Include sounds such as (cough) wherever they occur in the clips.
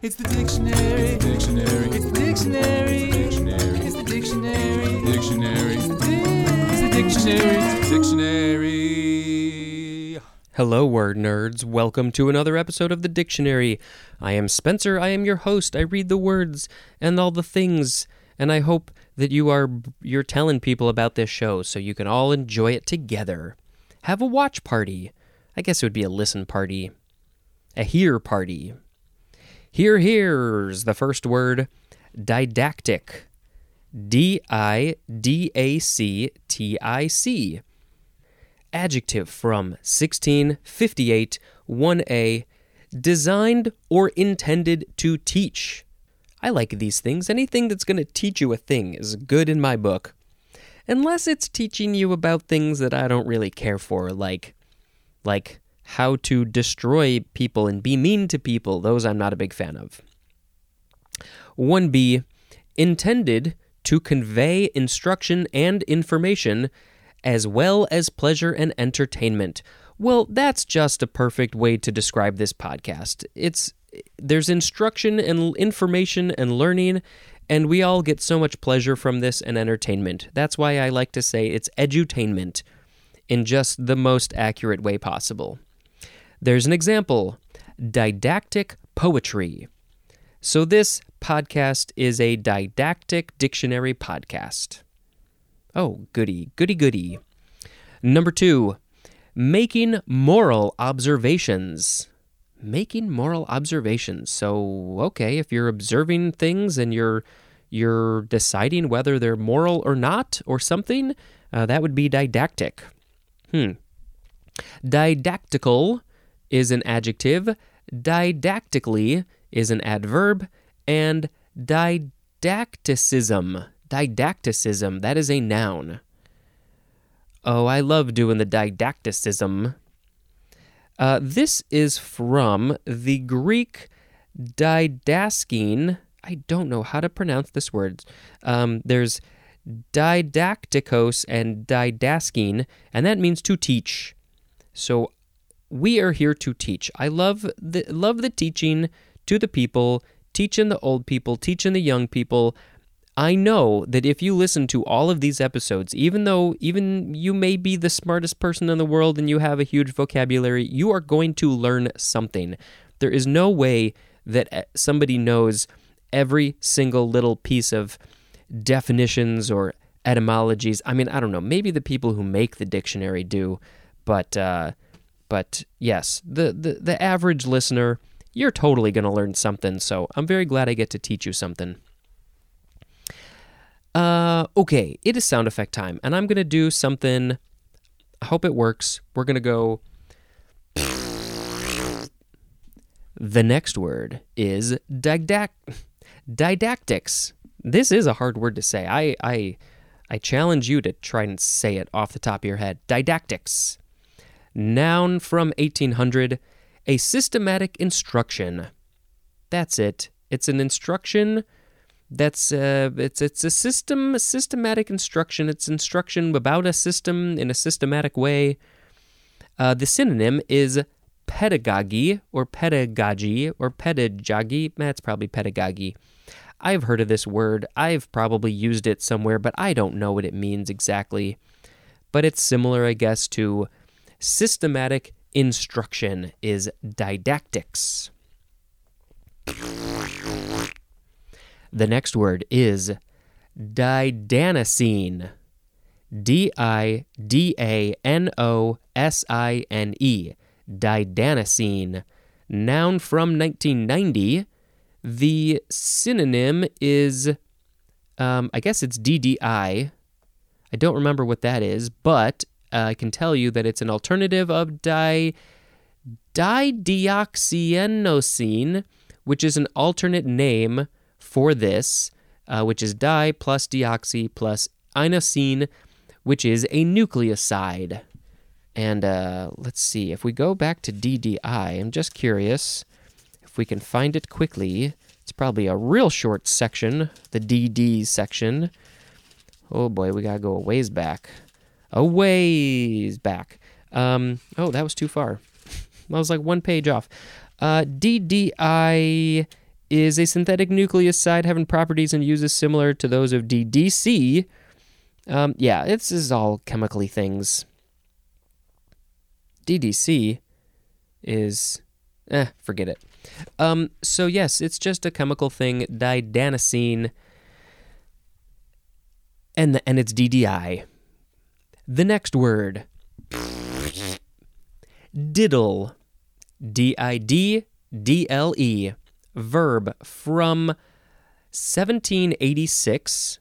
It's the dictionary. Dictionary. It's the dictionary. Dictionary. It's the dictionary. Dictionary. It's the dictionary. Dictionary. Hello, word nerds. Welcome to another episode of The Dictionary. I am Spencer. I am your host. I read the words and all the things, and I hope that you are you're telling people about this show so you can all enjoy it together. Have a watch party. I guess it would be a listen party. A hear party. Here, here's the first word. Didactic. D I D A C T I C. Adjective from 1658 1a designed or intended to teach. I like these things. Anything that's going to teach you a thing is good in my book. Unless it's teaching you about things that i don't really care for like like how to destroy people and be mean to people those i'm not a big fan of 1b intended to convey instruction and information as well as pleasure and entertainment. Well, that's just a perfect way to describe this podcast. It's there's instruction and information and learning and we all get so much pleasure from this and entertainment. That's why I like to say it's edutainment in just the most accurate way possible. There's an example didactic poetry. So, this podcast is a didactic dictionary podcast. Oh, goody, goody, goody. Number two, making moral observations. Making moral observations. So, okay, if you're observing things and you're you're deciding whether they're moral or not or something, uh, that would be didactic. Hmm. Didactical is an adjective. Didactically is an adverb, and didacticism didacticism. That is a noun. Oh, I love doing the didacticism. Uh, this is from the Greek didaskein. I don't know how to pronounce this word. Um, there's didacticos and didaskein, and that means to teach. So we are here to teach. I love the love the teaching to the people, teaching the old people, teaching the young people. I know that if you listen to all of these episodes, even though even you may be the smartest person in the world and you have a huge vocabulary, you are going to learn something. There is no way that uh, somebody knows every single little piece of definitions or etymologies. I mean, I don't know. Maybe the people who make the dictionary do, but uh, but yes, the, the the average listener, you're totally going to learn something. So I'm very glad I get to teach you something. Uh, okay, it is sound effect time, and I'm gonna do something. I hope it works. We're gonna go. The next word is didac- didactics. This is a hard word to say. I, I, I challenge you to try and say it off the top of your head. Didactics. Noun from 1800, a systematic instruction. That's it. It's an instruction that's uh, it's it's a system a systematic instruction. It's instruction about a system in a systematic way. Uh, the synonym is pedagogy or pedagogy or pedagogy. That's probably pedagogy. I've heard of this word. I've probably used it somewhere but i don't know what it means exactly. But it's similar i guess to systematic instruction is didactics The next word is didanosine. D I D A N O S I N E. Didanosine. Noun from 1990. The synonym is, um, I guess it's DDI. I don't remember what that is, but I can tell you that it's an alternative of di, dideoxyinosine, which is an alternate name for this, uh, which is di plus deoxy plus inosine, which is a nucleoside. And uh, let's see, if we go back to DDI, I'm just curious if we can find it quickly. It's probably a real short section, the DD section. Oh boy, we gotta go a ways back. A ways back. Um, oh, that was too far. (laughs) I was like one page off. Uh, DDI is a synthetic nucleoside having properties and uses similar to those of DDC. Um, yeah, this is all chemically things. DDC is, eh, forget it. Um, so yes, it's just a chemical thing, didanosine, and the, and it's DDI. The next word, diddle, D I D D L E, verb from 1786.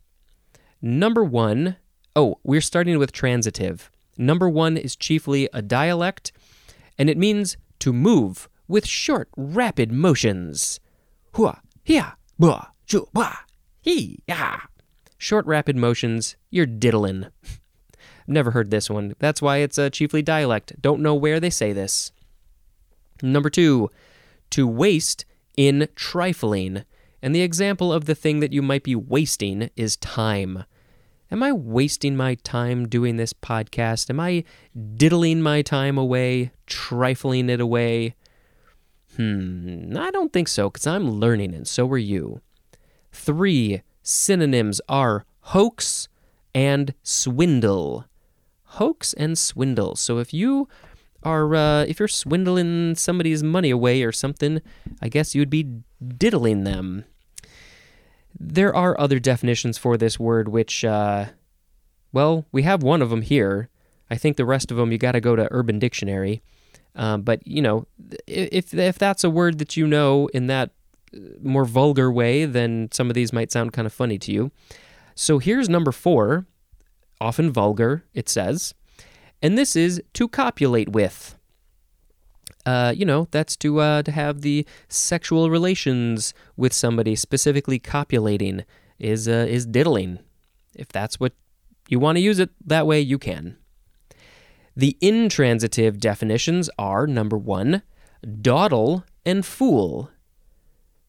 Number one, oh, we're starting with transitive. Number one is chiefly a dialect, and it means to move with short, rapid motions. Hua, hia, bua, ju, bua, ya. Short, rapid motions, you're diddling. (laughs) Never heard this one. That's why it's a chiefly dialect. Don't know where they say this. Number two, to waste in trifling. And the example of the thing that you might be wasting is time. Am I wasting my time doing this podcast? Am I diddling my time away, trifling it away? Hmm, I don't think so, because I'm learning and so are you. Three synonyms are hoax and swindle. Hoax and swindle. So if you are, uh, if you're swindling somebody's money away or something, I guess you'd be diddling them. There are other definitions for this word, which, uh, well, we have one of them here. I think the rest of them you got to go to Urban Dictionary. Um, but you know, if if that's a word that you know in that uh, more vulgar way, then some of these might sound kind of funny to you. So here's number four, often vulgar. It says, and this is to copulate with. Uh, you know, that's to uh, to have the sexual relations with somebody. Specifically, copulating is uh, is diddling. If that's what you want to use it that way, you can. The intransitive definitions are number one, dawdle and fool.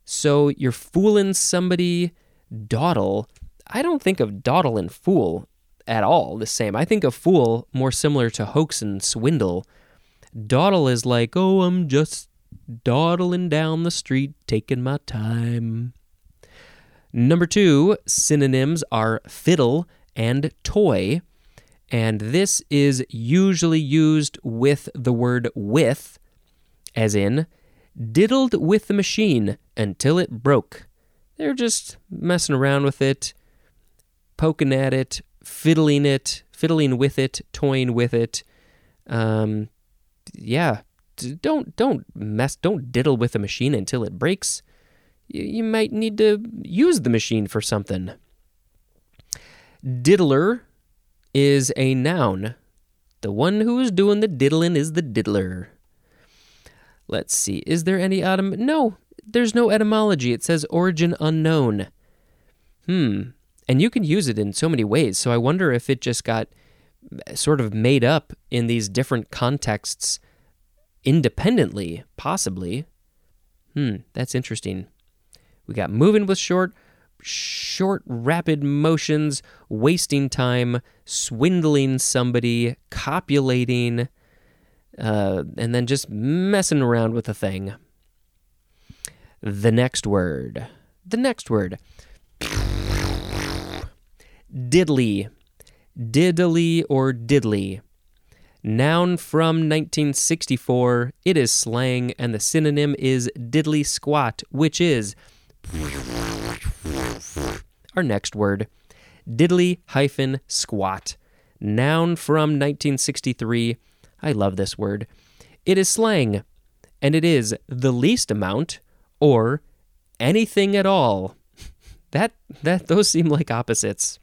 So you're fooling somebody, dawdle. I don't think of dawdle and fool at all the same. I think a fool more similar to hoax and swindle. Dawdle is like, oh, I'm just dawdling down the street, taking my time. Number two, synonyms are fiddle and toy. And this is usually used with the word with, as in, diddled with the machine until it broke. They're just messing around with it, poking at it, fiddling it, fiddling with it, toying with it. Um, yeah, don't don't mess, don't diddle with the machine until it breaks. You, you might need to use the machine for something. Diddler is a noun. The one who is doing the diddling is the diddler. Let's see. Is there any etym? No, there's no etymology. It says origin unknown. Hmm. And you can use it in so many ways. So I wonder if it just got sort of made up in these different contexts independently, possibly. Hmm, that's interesting. We got moving with short, short, rapid motions, wasting time, swindling somebody, copulating, uh, and then just messing around with a thing. The next word. The next word. Diddly. Diddly or diddly. Noun from 1964. It is slang, and the synonym is diddly squat, which is our next word. Diddly hyphen squat. Noun from 1963. I love this word. It is slang, and it is the least amount or anything at all. (laughs) That that those seem like opposites.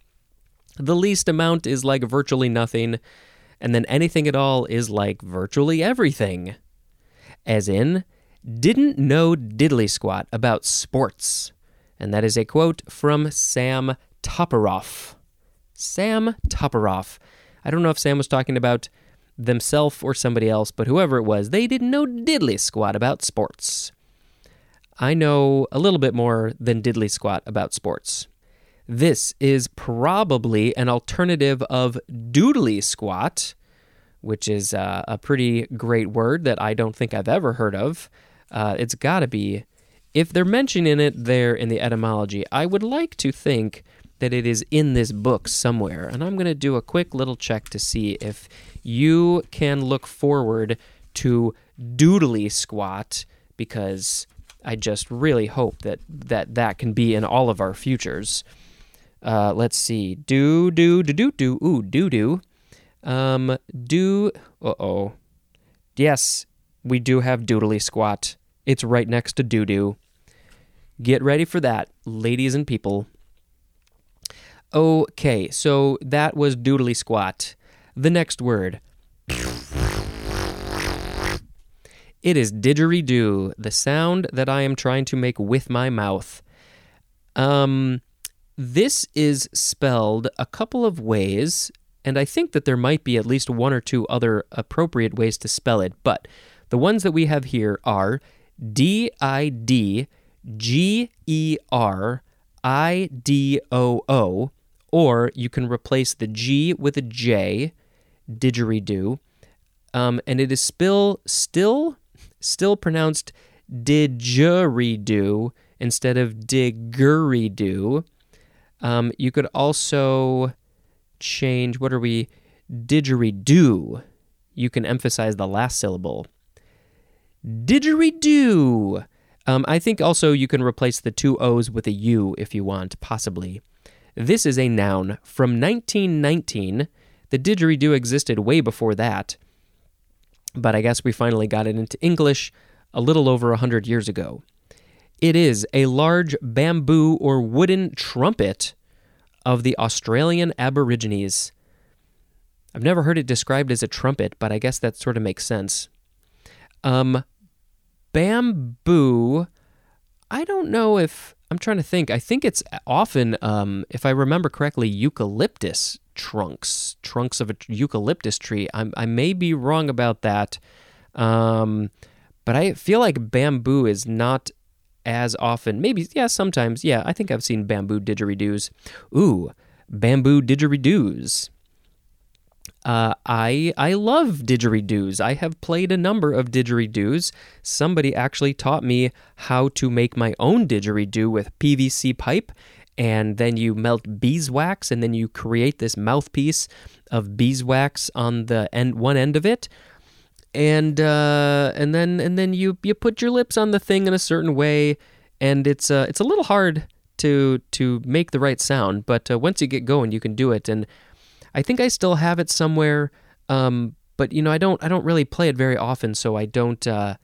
The least amount is like virtually nothing, and then anything at all is like virtually everything. As in, didn't know diddly squat about sports. And that is a quote from Sam Toperoff. Sam Toperoff. I don't know if Sam was talking about themselves or somebody else, but whoever it was, they didn't know diddly squat about sports. I know a little bit more than diddly squat about sports. This is probably an alternative of doodly squat, which is uh, a pretty great word that I don't think I've ever heard of. Uh, it's got to be if they're mentioning it there in the etymology, I would like to think that it is in this book somewhere. And I'm going to do a quick little check to see if you can look forward to doodly squat because I just really hope that that, that can be in all of our futures. Uh, let's see. Do, do, do, do, do. Ooh, do, do. Um, do. Uh oh. Yes, we do have doodly squat. It's right next to doo doo. Get ready for that, ladies and people. Okay, so that was doodly squat. The next word. It is didgeridoo, the sound that I am trying to make with my mouth. Um, this is spelled a couple of ways, and I think that there might be at least one or two other appropriate ways to spell it, but the ones that we have here are D I D G E R I D O O, or you can replace the G with a J, didgeridoo, um, and it is still still still pronounced didgeridoo instead of diggeridoo. Um, you could also change what are we didgeridoo. You can emphasize the last syllable. Didgeridoo. Um, I think also you can replace the two O's with a U if you want, possibly. This is a noun from 1919. The didgeridoo existed way before that, but I guess we finally got it into English a little over a 100 years ago. It is a large bamboo or wooden trumpet of the Australian Aborigines. I've never heard it described as a trumpet, but I guess that sort of makes sense. Um, bamboo, I don't know if I'm trying to think. I think it's often, um, if I remember correctly, eucalyptus trunks, trunks of a eucalyptus tree. I'm, I may be wrong about that, um, but I feel like bamboo is not as often. Maybe, yeah, sometimes. Yeah, I think I've seen bamboo didgeridoos. Ooh, bamboo didgeridoos. Uh, I I love didgeridoos. I have played a number of didgeridoos. Somebody actually taught me how to make my own didgeridoo with PVC pipe, and then you melt beeswax, and then you create this mouthpiece of beeswax on the end one end of it, and uh, and then and then you you put your lips on the thing in a certain way, and it's uh, it's a little hard to to make the right sound, but uh, once you get going, you can do it and I think I still have it somewhere, um, but you know, I don't I don't really play it very often, so I don't uh,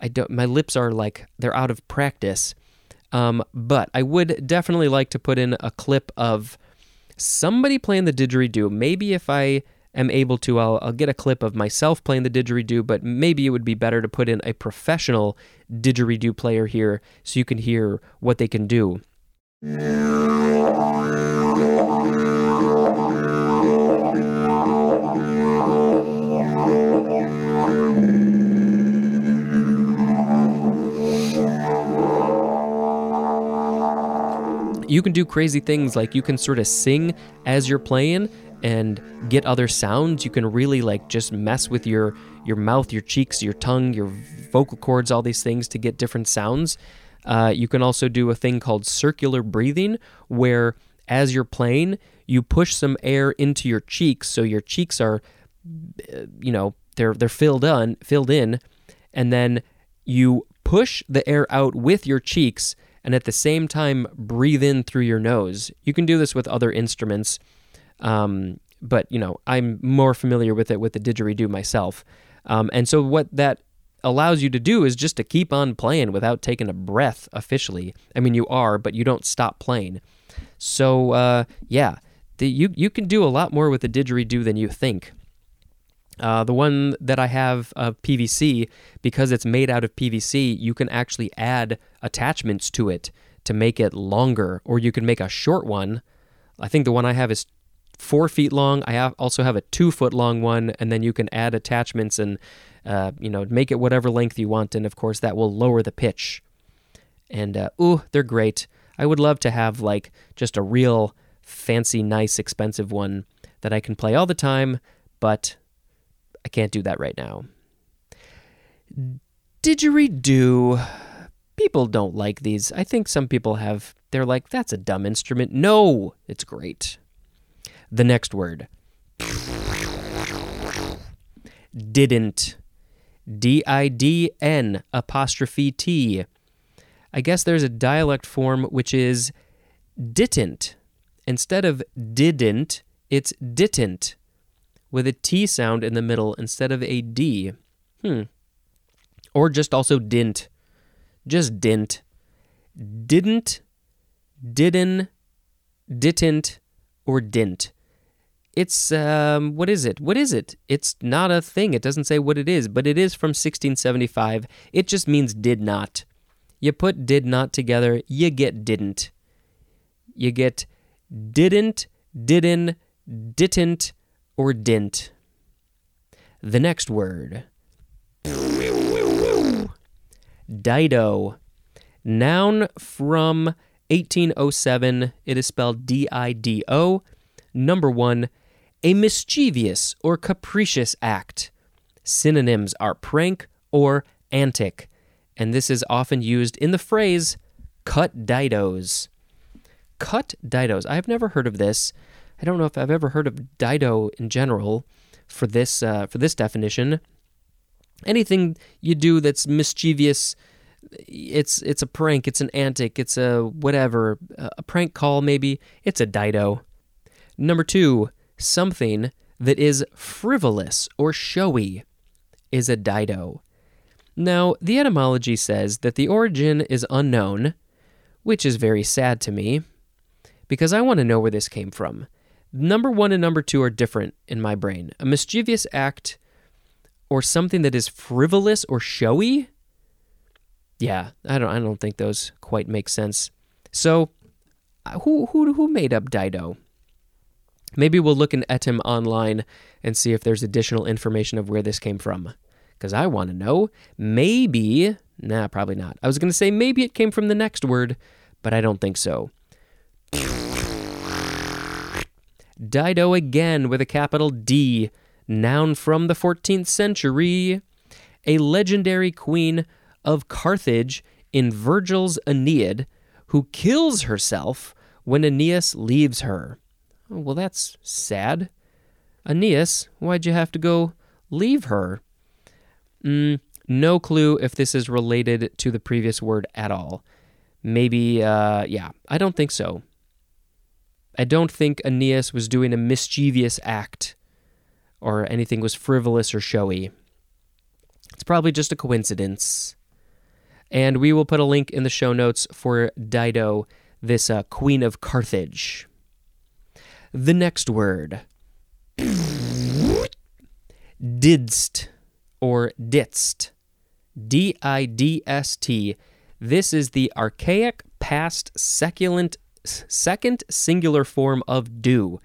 I don't my lips are like they're out of practice. Um, but I would definitely like to put in a clip of somebody playing the didgeridoo. Maybe if I am able to, I'll, I'll get a clip of myself playing the didgeridoo, but maybe it would be better to put in a professional didgeridoo player here so you can hear what they can do. you can do crazy things like you can sort of sing as you're playing and get other sounds. You can really like just mess with your your mouth your cheeks your tongue your vocal cords all these things to get different sounds. Uh, you can also do a thing called circular breathing where as you're playing you push some air into your cheeks so your cheeks are you know they're they're filled on filled in and then you push the air out with your cheeks and at the same time breathe in through your nose. You can do this with other instruments, um, but you know I'm more familiar with it with the didgeridoo myself. Um, and so what that allows you to do is just to keep on playing without taking a breath officially. I mean, you are, but you don't stop playing. So uh, yeah, the, you you can do a lot more with the didgeridoo than you think. Uh, the one that I have of PVC, because it's made out of PVC, you can actually add attachments to it to make it longer, or you can make a short one. I think the one I have is four feet long. I have also have a two foot long one, and then you can add attachments and uh, you know make it whatever length you want, and of course that will lower the pitch. And uh, ooh, they're great. I would love to have like just a real fancy, nice, expensive one that I can play all the time, but I can't do that right now. Didgeridoo. people don't like these. I think some people have, they're like, that's a dumb instrument. No, it's great. The next word didn't. D I D N apostrophe T. I guess there's a dialect form which is didn't. Instead of didn't, it's didn't with a T sound in the middle instead of a D. Hmm. Or just also didn't. Just didn't. Didn't, didn't, didn't, or didn't. It's, um, what is it? What is it? It's not a thing. It doesn't say what it is, but it is from 1675. It just means did not. You put did not together, you get didn't. You get didn't, didn't, didn't, or didn't. The next word Dido. Noun from 1807. It is spelled D I D O. Number one, a mischievous or capricious act. Synonyms are prank or antic, and this is often used in the phrase cut didos. Cut didos. I have never heard of this. I don't know if I've ever heard of dido in general for this uh, for this definition. Anything you do that's mischievous, it's it's a prank, it's an antic, it's a whatever, a prank call maybe. It's a dido. Number two, something that is frivolous or showy is a dido. Now, the etymology says that the origin is unknown, which is very sad to me, because I want to know where this came from. Number one and number two are different in my brain. A mischievous act or something that is frivolous or showy. Yeah, I don't. I don't think those quite make sense. So, uh, who who who made up Dido? Maybe we'll look in Etymonline and see if there's additional information of where this came from. Because I want to know. Maybe, nah, probably not. I was going to say maybe it came from the next word, but I don't think so. Dido again with a capital D, noun from the 14th century. A legendary queen of Carthage in Virgil's Aeneid who kills herself when Aeneas leaves her. Oh, well, that's sad. Aeneas, why'd you have to go leave her? Mm, no clue if this is related to the previous word at all. Maybe, uh, yeah, I don't think so. I don't think Aeneas was doing a mischievous act or anything was frivolous or showy. It's probably just a coincidence. And we will put a link in the show notes for Dido, this uh, queen of Carthage. The next word didst or didst. D I D S T. This is the archaic past seculant second singular form of do.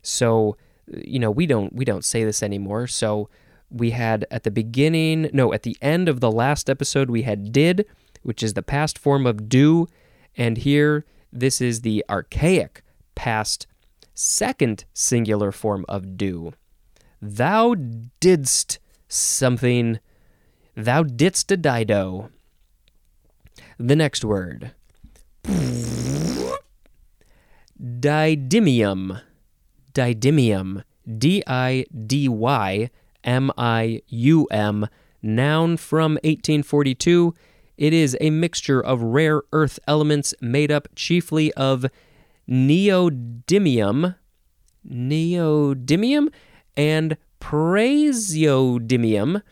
So, you know, we don't we don't say this anymore. So, we had at the beginning, no, at the end of the last episode we had did, which is the past form of do, and here this is the archaic past second singular form of do. Thou didst something. Thou didst a dido. The next word. (laughs) Didymium. Didymium. D I D Y M I U M. Noun from 1842. It is a mixture of rare earth elements made up chiefly of neodymium, neodymium, and praseodymium,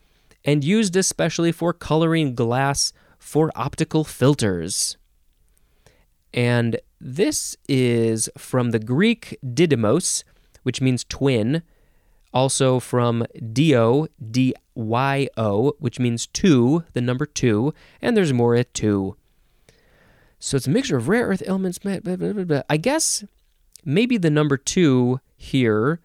and used especially for coloring glass for optical filters. And this is from the Greek didymos, which means twin, also from dyo, D Y O, which means two, the number two, and there's more at two. So it's a mixture of rare earth elements. Blah, blah, blah, I guess maybe the number two here,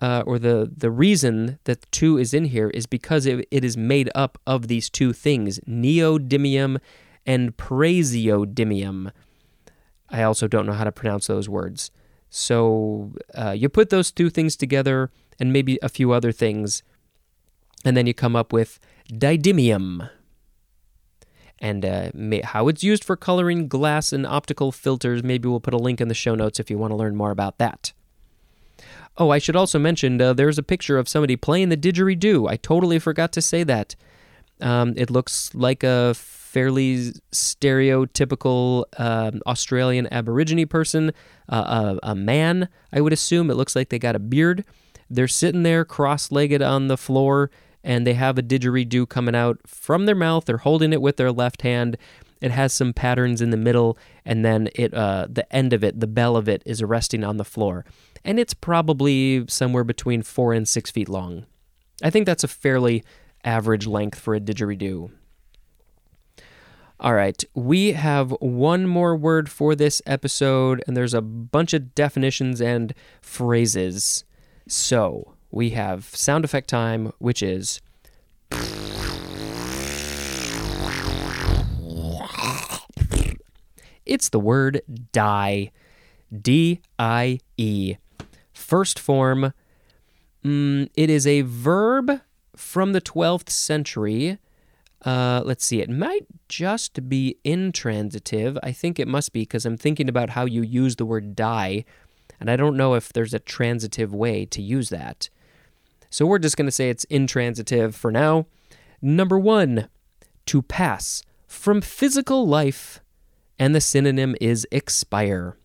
uh, or the, the reason that two is in here, is because it, it is made up of these two things neodymium and praseodymium. I also don't know how to pronounce those words. So uh, you put those two things together and maybe a few other things, and then you come up with didymium. And uh, may, how it's used for coloring glass and optical filters. Maybe we'll put a link in the show notes if you want to learn more about that. Oh, I should also mention uh, there's a picture of somebody playing the didgeridoo. I totally forgot to say that. Um, it looks like a fairly stereotypical um, Australian Aborigine person, uh, a, a man, I would assume. It looks like they got a beard. They're sitting there cross legged on the floor and they have a didgeridoo coming out from their mouth. They're holding it with their left hand. It has some patterns in the middle, and then it uh, the end of it, the bell of it, is resting on the floor, and it's probably somewhere between four and six feet long. I think that's a fairly average length for a didgeridoo. All right, we have one more word for this episode, and there's a bunch of definitions and phrases. So we have sound effect time, which is. It's the word die. D I E. First form. Mm, it is a verb from the 12th century. Uh, let's see, it might just be intransitive. I think it must be because I'm thinking about how you use the word die, and I don't know if there's a transitive way to use that. So we're just going to say it's intransitive for now. Number one, to pass from physical life, and the synonym is expire.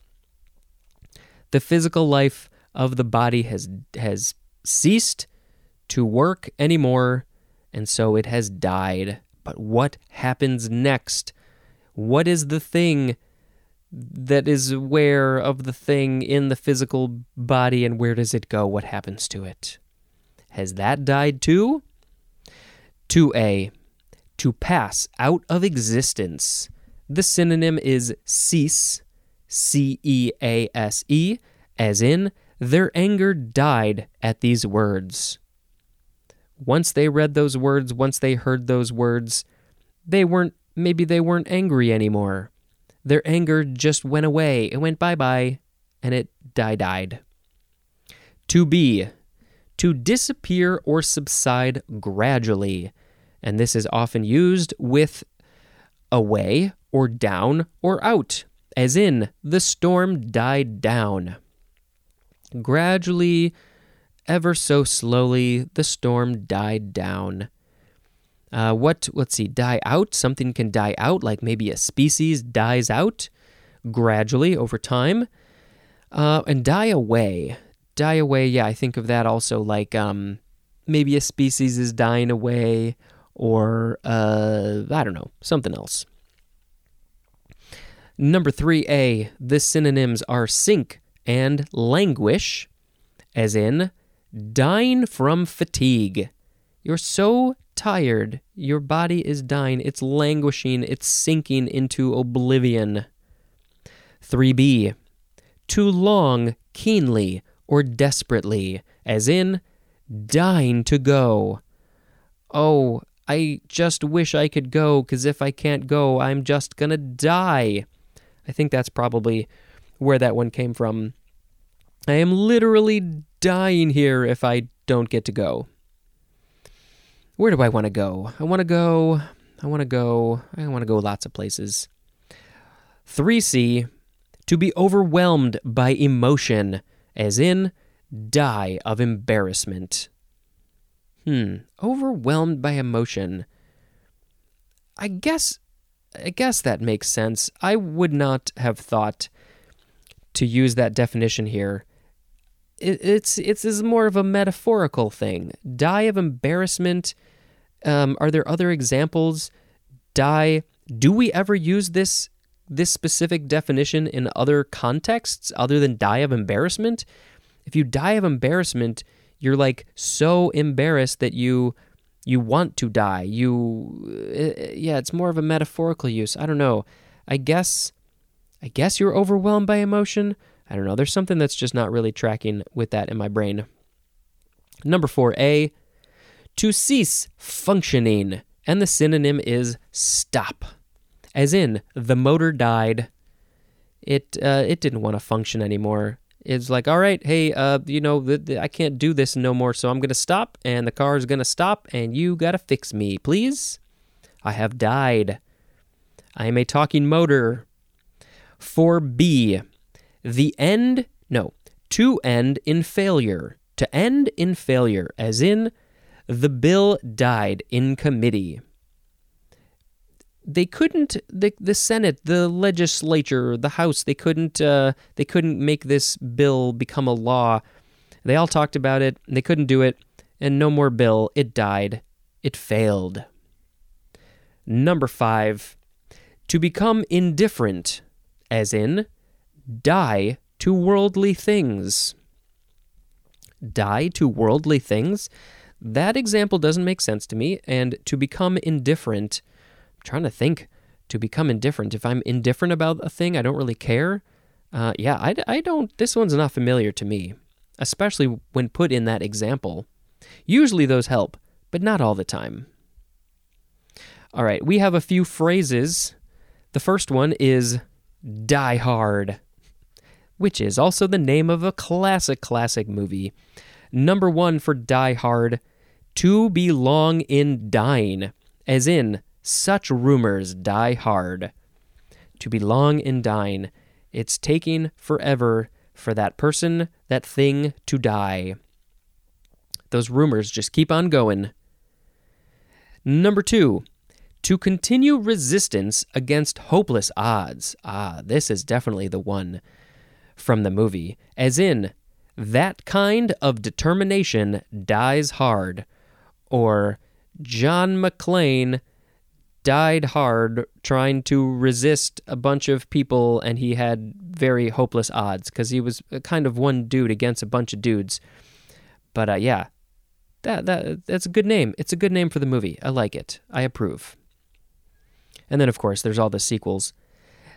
The physical life of the body has has ceased to work anymore, and so it has died. But what happens next? What is the thing that is aware of the thing in the physical body, and where does it go? What happens to it? Has that died too? 2a. To pass out of existence. The synonym is cease, C E A S E, as in, their anger died at these words. Once they read those words, once they heard those words, they weren't, maybe they weren't angry anymore. Their anger just went away. It went bye bye, and it die died. To be, to disappear or subside gradually. And this is often used with away or down or out, as in, the storm died down. Gradually, ever so slowly, the storm died down. Uh, what, let's see, die out? Something can die out, like maybe a species dies out gradually over time. Uh, and die away. Die away, yeah, I think of that also like um, maybe a species is dying away or, uh, I don't know, something else. Number 3a, the synonyms are sink and languish, as in dying from fatigue. You're so tired, your body is dying, it's languishing, it's sinking into oblivion. 3b, too long, keenly, or desperately, as in dying to go. Oh, I just wish I could go, because if I can't go, I'm just gonna die. I think that's probably where that one came from. I am literally dying here if I don't get to go. Where do I want to go? I want to go. I want to go. I want to go lots of places. 3C, to be overwhelmed by emotion, as in die of embarrassment. Hmm, overwhelmed by emotion. I guess I guess that makes sense. I would not have thought to use that definition here. It, it's it's more of a metaphorical thing. Die of embarrassment. Um, are there other examples? Die. Do we ever use this this specific definition in other contexts other than die of embarrassment? If you die of embarrassment, you're like so embarrassed that you you want to die. You uh, yeah, it's more of a metaphorical use. I don't know. I guess I guess you're overwhelmed by emotion. I don't know. There's something that's just not really tracking with that in my brain. Number 4A, to cease functioning, and the synonym is stop. As in, the motor died. It uh, it didn't want to function anymore. It's like, all right, hey, uh, you know, the, the, I can't do this no more, so I'm gonna stop, and the car is gonna stop, and you gotta fix me, please. I have died. I am a talking motor. For B, the end, no, to end in failure. To end in failure, as in, the bill died in committee. They couldn't the the Senate, the legislature, the House. They couldn't uh, they couldn't make this bill become a law. They all talked about it. They couldn't do it, and no more bill. It died. It failed. Number five, to become indifferent, as in, die to worldly things. Die to worldly things? That example doesn't make sense to me. And to become indifferent, trying to think. To become indifferent. If I'm indifferent about a thing, I don't really care. Uh, yeah, I, I don't. This one's not familiar to me, especially when put in that example. Usually those help, but not all the time. All right, we have a few phrases. The first one is Die Hard, which is also the name of a classic, classic movie. Number one for Die Hard, to be long in dying, as in, such rumors die hard. To be long in dying, it's taking forever for that person, that thing to die. Those rumors just keep on going. Number two, to continue resistance against hopeless odds. Ah, this is definitely the one from the movie. As in, that kind of determination dies hard. Or, John McClane died hard trying to resist a bunch of people and he had very hopeless odds because he was kind of one dude against a bunch of dudes. But uh, yeah, that, that that's a good name. It's a good name for the movie. I like it. I approve. And then, of course, there's all the sequels.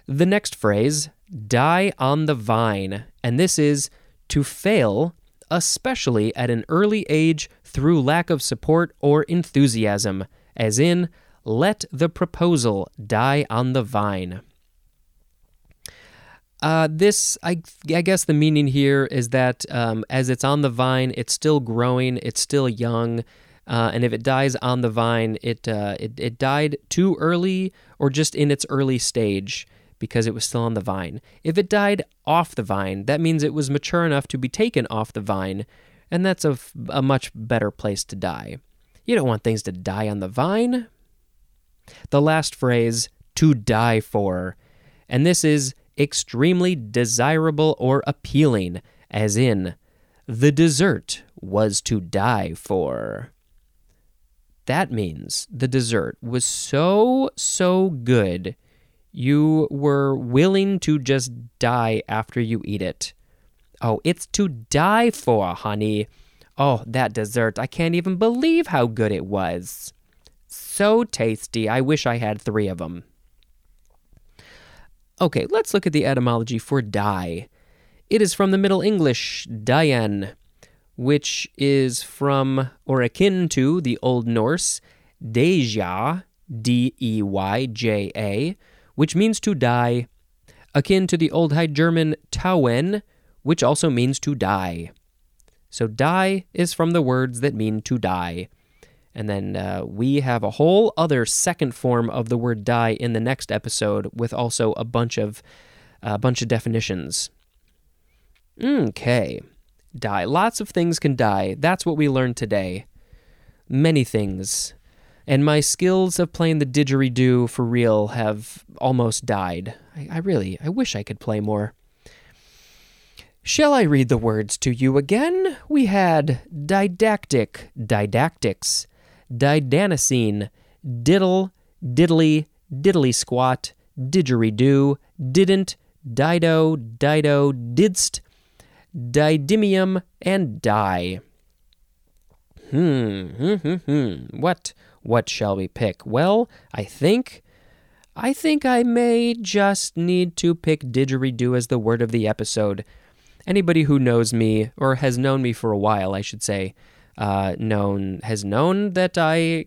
The next phrase, die on the vine. And this is to fail, especially at an early age through lack of support or enthusiasm, as in, let the proposal die on the vine. Uh, this, I, I guess the meaning here is that um, as it's on the vine, it's still growing, it's still young, uh, and if it dies on the vine, it, uh, it it died too early or just in its early stage because it was still on the vine. If it died off the vine, that means it was mature enough to be taken off the vine, and that's a, a much better place to die. You don't want things to die on the vine. The last phrase, to die for, and this is extremely desirable or appealing, as in, the dessert was to die for. That means the dessert was so, so good, you were willing to just die after you eat it. Oh, it's to die for, honey. Oh, that dessert. I can't even believe how good it was. So tasty. I wish I had three of them. Okay, let's look at the etymology for die. It is from the Middle English Dien, which is from or akin to the Old Norse Deyja, D E Y J A, which means to die, akin to the Old High German Touwen, which also means to die. So die is from the words that mean to die. And then uh, we have a whole other second form of the word die in the next episode with also a bunch of a bunch of definitions. Okay. Die. Lots of things can die. That's what we learned today. Many things. And my skills of playing the didgeridoo for real have almost died. I, I really, I wish I could play more. Shall I read the words to you again? We had didactic, didactics, didanosine, diddle, diddly, diddly squat, didgeridoo, didn't, dido, dido, didst, didymium, and die. Hmm, hmm, hmm, hmm. What, what shall we pick? Well, I think, I think I may just need to pick didgeridoo as the word of the episode. Anybody who knows me, or has known me for a while, I should say, uh, known has known that I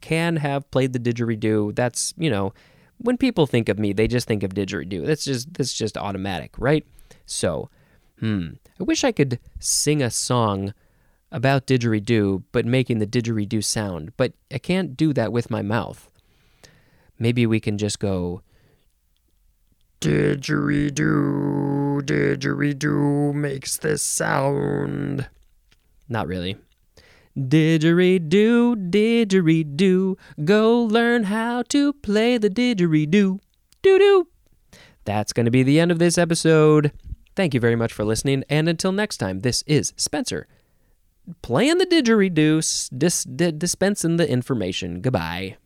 can have played the didgeridoo. That's you know, when people think of me, they just think of didgeridoo. That's just that's just automatic, right? So, hmm, I wish I could sing a song about didgeridoo, but making the didgeridoo sound, but I can't do that with my mouth. maybe we can just go didgeridoo, didgeridoo makes this sound. Not really. Didgeridoo, didgeridoo, go learn how to play the didgeridoo. Doo doo. That's going to be the end of this episode. Thank you very much for listening, and until next time, this is Spencer playing the didgeridoo, dis- di- dispensing the information. Goodbye.